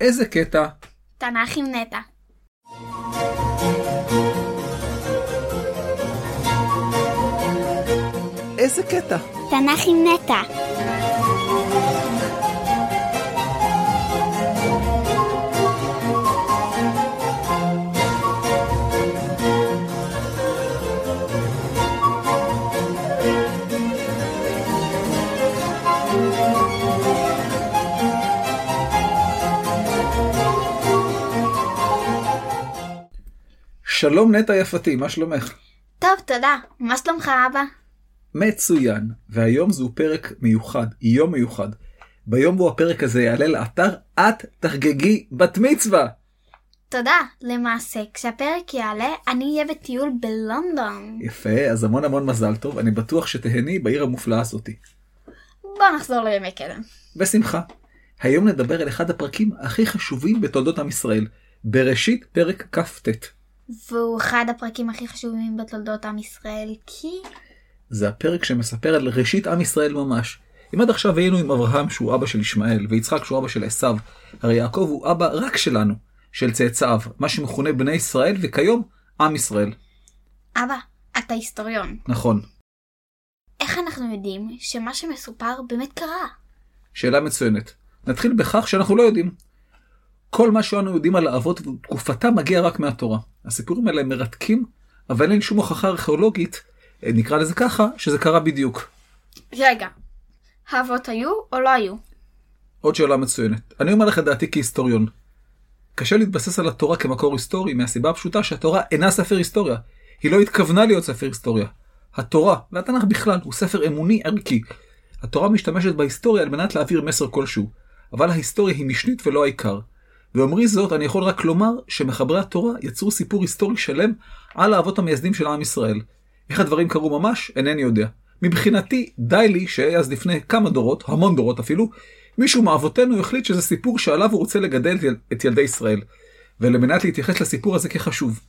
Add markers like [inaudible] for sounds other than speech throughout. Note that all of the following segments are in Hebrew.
איזה קטע? תנ"ך עם נטע. איזה קטע? תנ"ך עם נטע. שלום נטע יפתי, מה שלומך? טוב, תודה. מה שלומך, אבא? מצוין, והיום זהו פרק מיוחד, יום מיוחד. ביום בו הפרק הזה יעלה לאתר, את תחגגי בת מצווה. תודה. למעשה, כשהפרק יעלה, אני אהיה בטיול בלונדון. יפה, אז המון המון מזל טוב, אני בטוח שתהני בעיר המופלאה הזאתי. בוא נחזור לימי קדם. בשמחה. היום נדבר על אחד הפרקים הכי חשובים בתולדות עם ישראל, בראשית פרק כ"ט. והוא אחד הפרקים הכי חשובים בתולדות עם ישראל, כי... זה הפרק שמספר על ראשית עם ישראל ממש. אם עד עכשיו היינו עם אברהם שהוא אבא של ישמעאל, ויצחק שהוא אבא של עשיו, הרי יעקב הוא אבא רק שלנו, של צאצאיו, מה שמכונה בני ישראל, וכיום עם ישראל. אבא, אתה היסטוריון. נכון. איך אנחנו יודעים שמה שמסופר באמת קרה? שאלה מצוינת. נתחיל בכך שאנחנו לא יודעים. כל מה שאנו יודעים על האבות ותקופתם מגיע רק מהתורה. הסיפורים האלה מרתקים, אבל אין שום הוכחה ארכיאולוגית, אה, נקרא לזה ככה, שזה קרה בדיוק. רגע, האבות היו או לא היו? עוד שאלה מצוינת. אני אומר לך את דעתי כהיסטוריון. קשה להתבסס על התורה כמקור היסטורי מהסיבה הפשוטה שהתורה אינה ספר היסטוריה. היא לא התכוונה להיות ספר היסטוריה. התורה, והתנ"ך בכלל, הוא ספר אמוני ערכי. התורה משתמשת בהיסטוריה על מנת להעביר מסר כלשהו, אבל ההיסטוריה היא משנית ולא העיקר. ואומרי זאת, אני יכול רק לומר שמחברי התורה יצרו סיפור היסטורי שלם על האבות המייסדים של עם ישראל. איך הדברים קרו ממש, אינני יודע. מבחינתי, די לי שאז לפני כמה דורות, המון דורות אפילו, מישהו מאבותינו החליט שזה סיפור שעליו הוא רוצה לגדל את ילדי ישראל. ולמנת להתייחס לסיפור הזה כחשוב.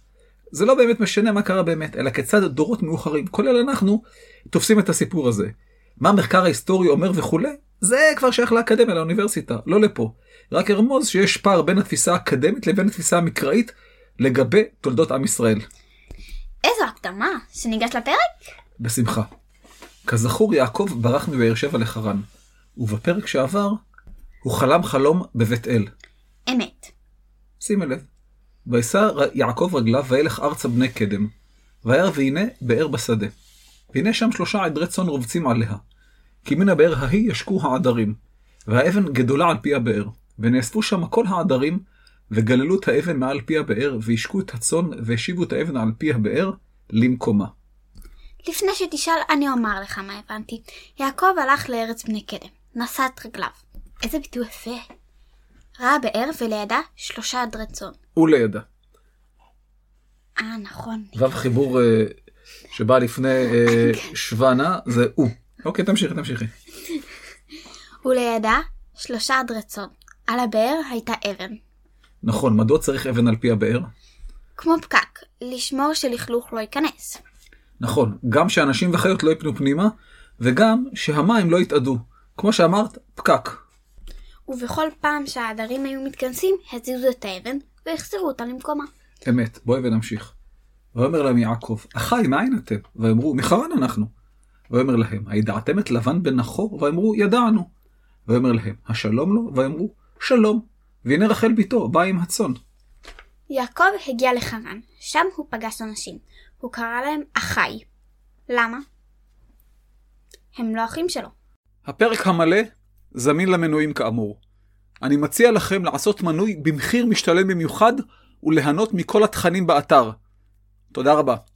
זה לא באמת משנה מה קרה באמת, אלא כיצד דורות מאוחרים, כולל אנחנו, תופסים את הסיפור הזה. מה המחקר ההיסטורי אומר וכולי, זה כבר שייך לאקדמיה, לאוניברסיטה, לא לפה. רק ארמוז שיש פער בין התפיסה האקדמית לבין התפיסה המקראית לגבי תולדות עם ישראל. איזו הקדמה, שניגש לפרק? בשמחה. כזכור, יעקב ברח מבאר שבע לחרן, ובפרק שעבר, הוא חלם חלום בבית אל. אמת. שימי לב. וישא יעקב רגליו וילך ארצה בני קדם. וירא והנה באר בשדה. והנה שם שלושה עדרי צאן רובצים עליה. כי מן הבאר ההיא ישקו העדרים. והאבן גדולה על פי הבאר. ונאספו שם כל העדרים, וגללו את האבן מעל פי הבאר, והשקו את הצאן, והשיבו את האבן על פי הבאר למקומה. לפני שתשאל, אני אומר לך מה הבנתי. יעקב הלך לארץ בני קדם, נשא את רגליו. איזה ביטוי יפה. ראה באר ולידה שלושה עדרי צאן. ולידה. אה, נכון. וו חיבור אה, שבא לפני אה, [laughs] שוונה, זה הוא. אוקיי, תמשיכי, תמשיכי. ולידה שלושה צאן. על הבאר הייתה אבן. נכון, מדוע צריך אבן על פי הבאר? כמו פקק, לשמור שלכלוך לא ייכנס. נכון, גם שאנשים וחיות לא יפנו פנימה, וגם שהמים לא יתאדו. כמו שאמרת, פקק. ובכל פעם שהעדרים היו מתכנסים, הזיזו את האבן והחזירו אותה למקומה. אמת, בואי ונמשיך. ויאמר להם יעקב, אחי, מאין אתם? ויאמרו, מחרן אנחנו. ויאמר להם, הידעתם את לבן בן נחור? ויאמרו, ידענו. ויאמר להם, השלום לו? ויאמרו, שלום. והנה רחל בתו, באה עם הצאן. יעקב הגיע לחרן, שם הוא פגש אנשים. הוא קרא להם אחי. למה? הם לא אחים שלו. הפרק המלא זמין למנויים כאמור. אני מציע לכם לעשות מנוי במחיר משתלם במיוחד וליהנות מכל התכנים באתר. תודה רבה.